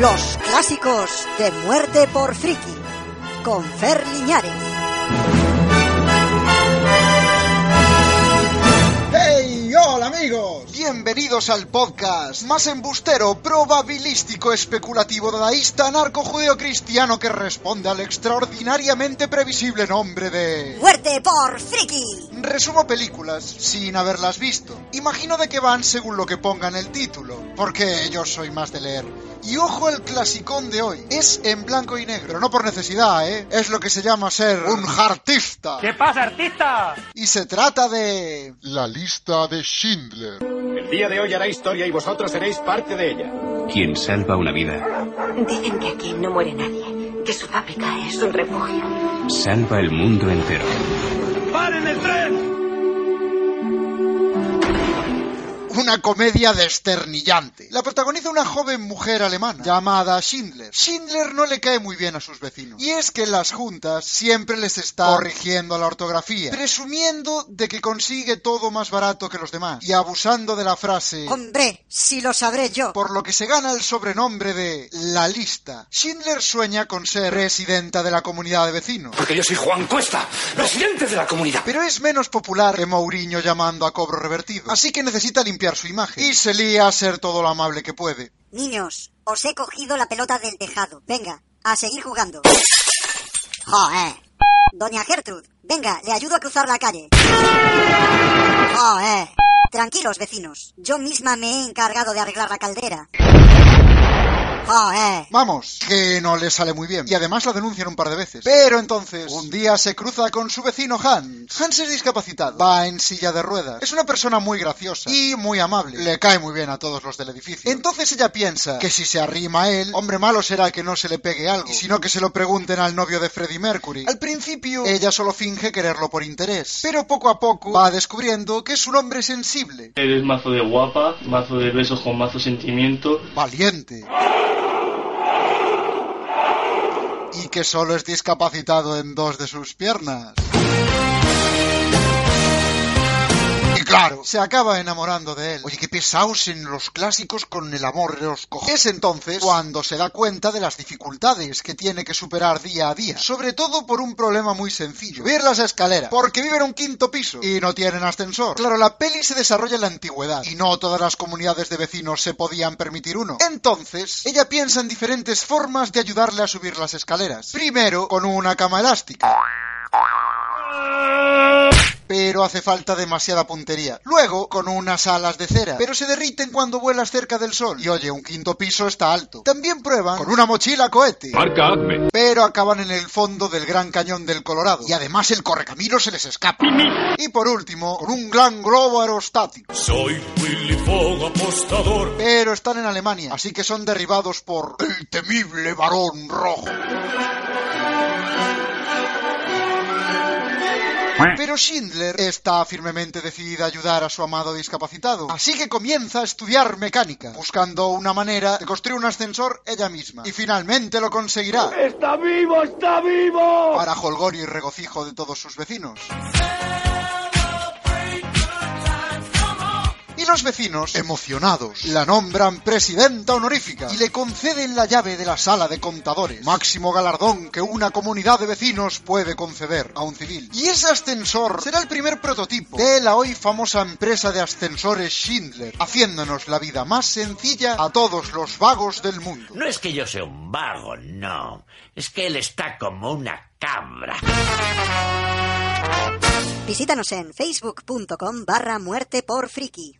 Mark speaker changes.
Speaker 1: Los clásicos de Muerte por Friki, con Fer Liñares.
Speaker 2: Bienvenidos al podcast más embustero, probabilístico, especulativo, dadaísta, narco cristiano que responde al extraordinariamente previsible nombre de...
Speaker 1: Muerte por Friki.
Speaker 2: Resumo películas sin haberlas visto. Imagino de qué van según lo que ponga en el título, porque yo soy más de leer. Y ojo el clasicón de hoy. Es en blanco y negro, no por necesidad, ¿eh? Es lo que se llama ser un artista.
Speaker 3: ¿Qué pasa, artista?
Speaker 2: Y se trata de...
Speaker 4: La lista de Schindler.
Speaker 3: El día de hoy hará historia y vosotros seréis parte de ella.
Speaker 5: Quien salva una vida,
Speaker 6: Dicen que aquí no muere nadie, que su fábrica es un refugio.
Speaker 5: salva el mundo entero.
Speaker 3: ¡Paren el tren!
Speaker 2: Una comedia desternillante. La protagoniza una joven mujer alemana llamada Schindler. Schindler no le cae muy bien a sus vecinos. Y es que en las juntas siempre les está corrigiendo la ortografía, presumiendo de que consigue todo más barato que los demás y abusando de la frase
Speaker 1: Hombre, si lo sabré yo.
Speaker 2: por lo que se gana el sobrenombre de La Lista. Schindler sueña con ser presidenta de la comunidad de vecinos.
Speaker 7: Porque yo soy Juan Cuesta, presidente de la comunidad.
Speaker 2: Pero es menos popular que Mourinho llamando a cobro revertido. Así que necesita limpiar su imagen. Y se lía a ser todo lo amable que puede.
Speaker 1: Niños, os he cogido la pelota del tejado. Venga, a seguir jugando. Joder. Doña Gertrud, venga, le ayudo a cruzar la calle. Joder. Tranquilos, vecinos. Yo misma me he encargado de arreglar la caldera. Joder.
Speaker 2: Vamos, que no le sale muy bien. Y además la denuncian un par de veces. Pero entonces, un día se cruza con su vecino Hans. Hans es discapacitado. Va en silla de ruedas. Es una persona muy graciosa y muy amable. Le cae muy bien a todos los del edificio. Entonces ella piensa que si se arrima a él, hombre malo será que no se le pegue algo. Y si no que se lo pregunten al novio de Freddie Mercury. Al principio, ella solo finge quererlo por interés. Pero poco a poco va descubriendo que es un hombre sensible,
Speaker 8: Eres mazo de guapa, mazo de besos con mazo sentimiento.
Speaker 2: valiente. Y que solo es discapacitado en dos de sus piernas. Claro, se acaba enamorando de él. Oye, qué pesados en los clásicos con el amor de los cojones. Es entonces cuando se da cuenta de las dificultades que tiene que superar día a día. Sobre todo por un problema muy sencillo. Ver las escaleras. Porque viven en un quinto piso y no tienen ascensor. Claro, la peli se desarrolla en la antigüedad y no todas las comunidades de vecinos se podían permitir uno. Entonces, ella piensa en diferentes formas de ayudarle a subir las escaleras. Primero, con una cama elástica. Pero hace falta demasiada puntería. Luego, con unas alas de cera. Pero se derriten cuando vuelas cerca del sol. Y oye, un quinto piso está alto. También prueban con una mochila cohete.
Speaker 7: Marca Acme.
Speaker 2: Pero acaban en el fondo del Gran Cañón del Colorado. Y además el correcamino se les escapa. Y por último, con un gran globo aerostático.
Speaker 7: Soy Willy Fogg, apostador.
Speaker 2: Pero están en Alemania, así que son derribados por el temible varón rojo. Pero Schindler está firmemente decidida a ayudar a su amado discapacitado, así que comienza a estudiar mecánica, buscando una manera de construir un ascensor ella misma. Y finalmente lo conseguirá,
Speaker 3: ¡Está vivo, está vivo!
Speaker 2: para jolgorio y regocijo de todos sus vecinos. Los vecinos, emocionados, la nombran presidenta honorífica y le conceden la llave de la sala de contadores, máximo galardón que una comunidad de vecinos puede conceder a un civil. Y ese ascensor será el primer prototipo de la hoy famosa empresa de ascensores Schindler, haciéndonos la vida más sencilla a todos los vagos del mundo.
Speaker 9: No es que yo sea un vago, no. Es que él está como una cabra.
Speaker 1: Visítanos en facebook.com barra muerte por friki.